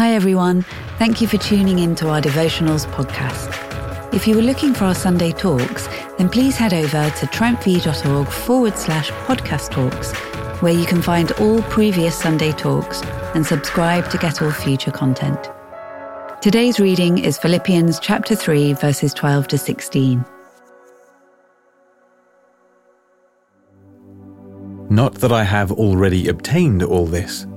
Hi, everyone. Thank you for tuning in to our devotionals podcast. If you were looking for our Sunday talks, then please head over to triumphv.org forward slash podcast talks, where you can find all previous Sunday talks and subscribe to get all future content. Today's reading is Philippians chapter 3, verses 12 to 16. Not that I have already obtained all this,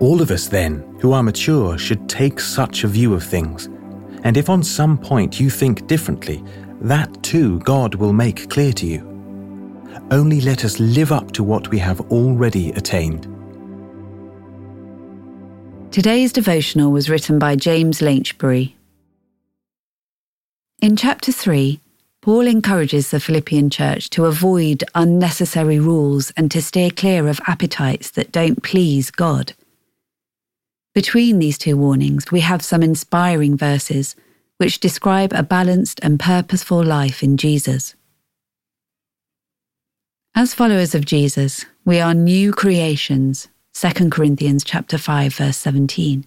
All of us, then, who are mature, should take such a view of things. And if on some point you think differently, that too God will make clear to you. Only let us live up to what we have already attained. Today's devotional was written by James Lynchbury. In chapter 3, Paul encourages the Philippian church to avoid unnecessary rules and to steer clear of appetites that don't please God. Between these two warnings, we have some inspiring verses which describe a balanced and purposeful life in Jesus. As followers of Jesus, we are new creations, 2 Corinthians chapter 5 verse 17.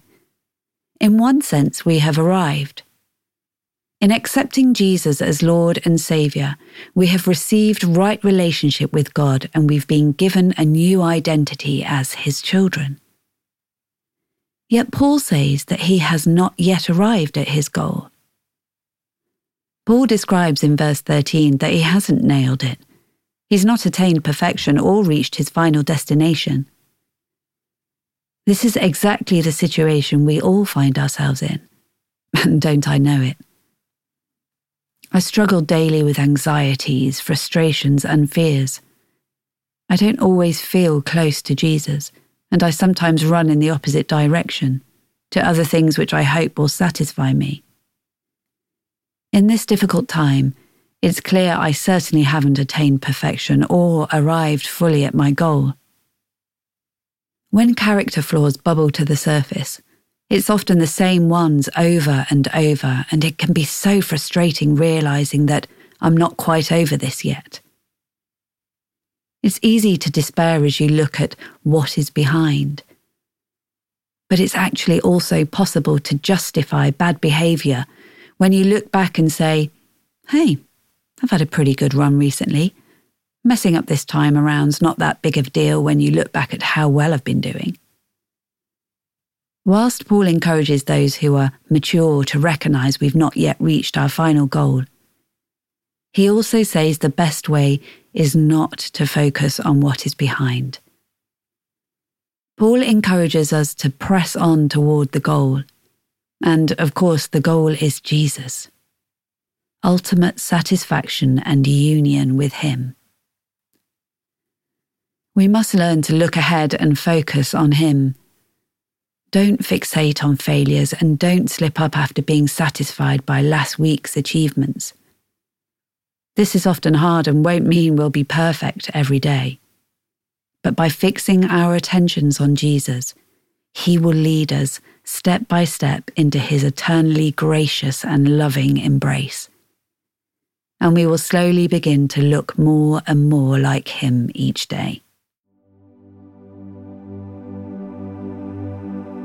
In one sense, we have arrived. In accepting Jesus as Lord and Saviour, we have received right relationship with God and we've been given a new identity as His children. Yet Paul says that he has not yet arrived at his goal. Paul describes in verse 13 that he hasn't nailed it. He's not attained perfection or reached his final destination. This is exactly the situation we all find ourselves in. And don't I know it? I struggle daily with anxieties, frustrations, and fears. I don't always feel close to Jesus and I sometimes run in the opposite direction to other things which I hope will satisfy me. In this difficult time, it's clear I certainly haven't attained perfection or arrived fully at my goal. When character flaws bubble to the surface, it's often the same ones over and over, and it can be so frustrating realizing that I'm not quite over this yet. It's easy to despair as you look at what is behind. But it's actually also possible to justify bad behaviour when you look back and say, hey, I've had a pretty good run recently. Messing up this time around's not that big of a deal when you look back at how well I've been doing. Whilst Paul encourages those who are mature to recognise we've not yet reached our final goal, he also says the best way is not to focus on what is behind. Paul encourages us to press on toward the goal. And of course, the goal is Jesus. Ultimate satisfaction and union with Him. We must learn to look ahead and focus on Him. Don't fixate on failures and don't slip up after being satisfied by last week's achievements. This is often hard and won't mean we'll be perfect every day. But by fixing our attentions on Jesus, He will lead us step by step into His eternally gracious and loving embrace. And we will slowly begin to look more and more like Him each day.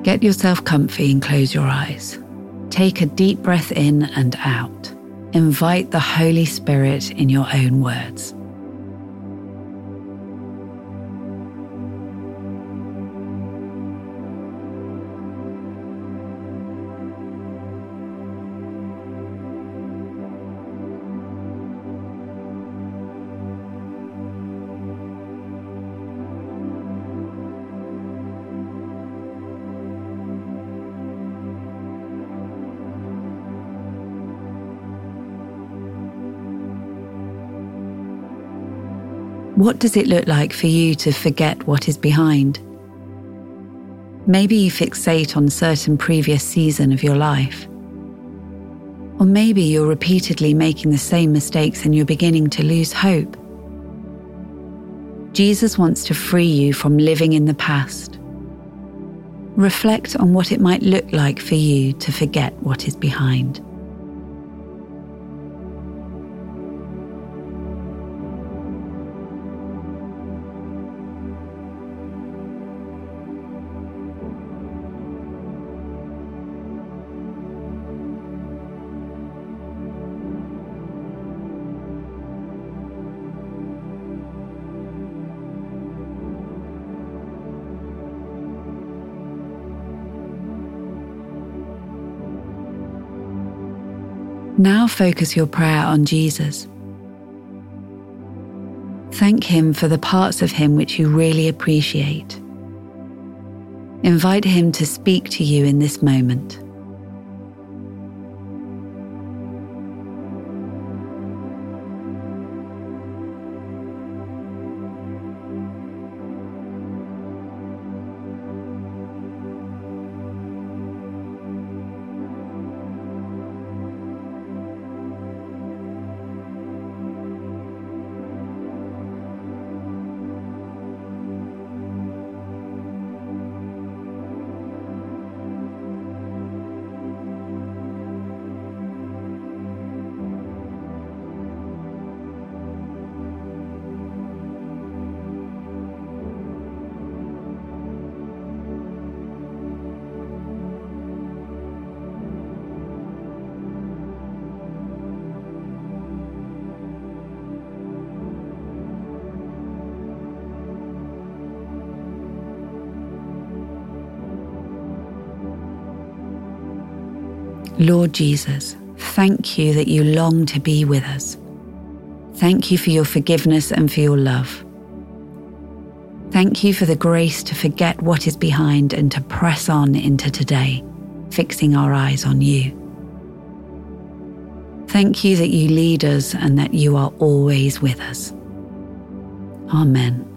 Get yourself comfy and close your eyes. Take a deep breath in and out invite the Holy Spirit in your own words. What does it look like for you to forget what is behind? Maybe you fixate on certain previous season of your life. Or maybe you're repeatedly making the same mistakes and you're beginning to lose hope. Jesus wants to free you from living in the past. Reflect on what it might look like for you to forget what is behind. Now focus your prayer on Jesus. Thank Him for the parts of Him which you really appreciate. Invite Him to speak to you in this moment. Lord Jesus, thank you that you long to be with us. Thank you for your forgiveness and for your love. Thank you for the grace to forget what is behind and to press on into today, fixing our eyes on you. Thank you that you lead us and that you are always with us. Amen.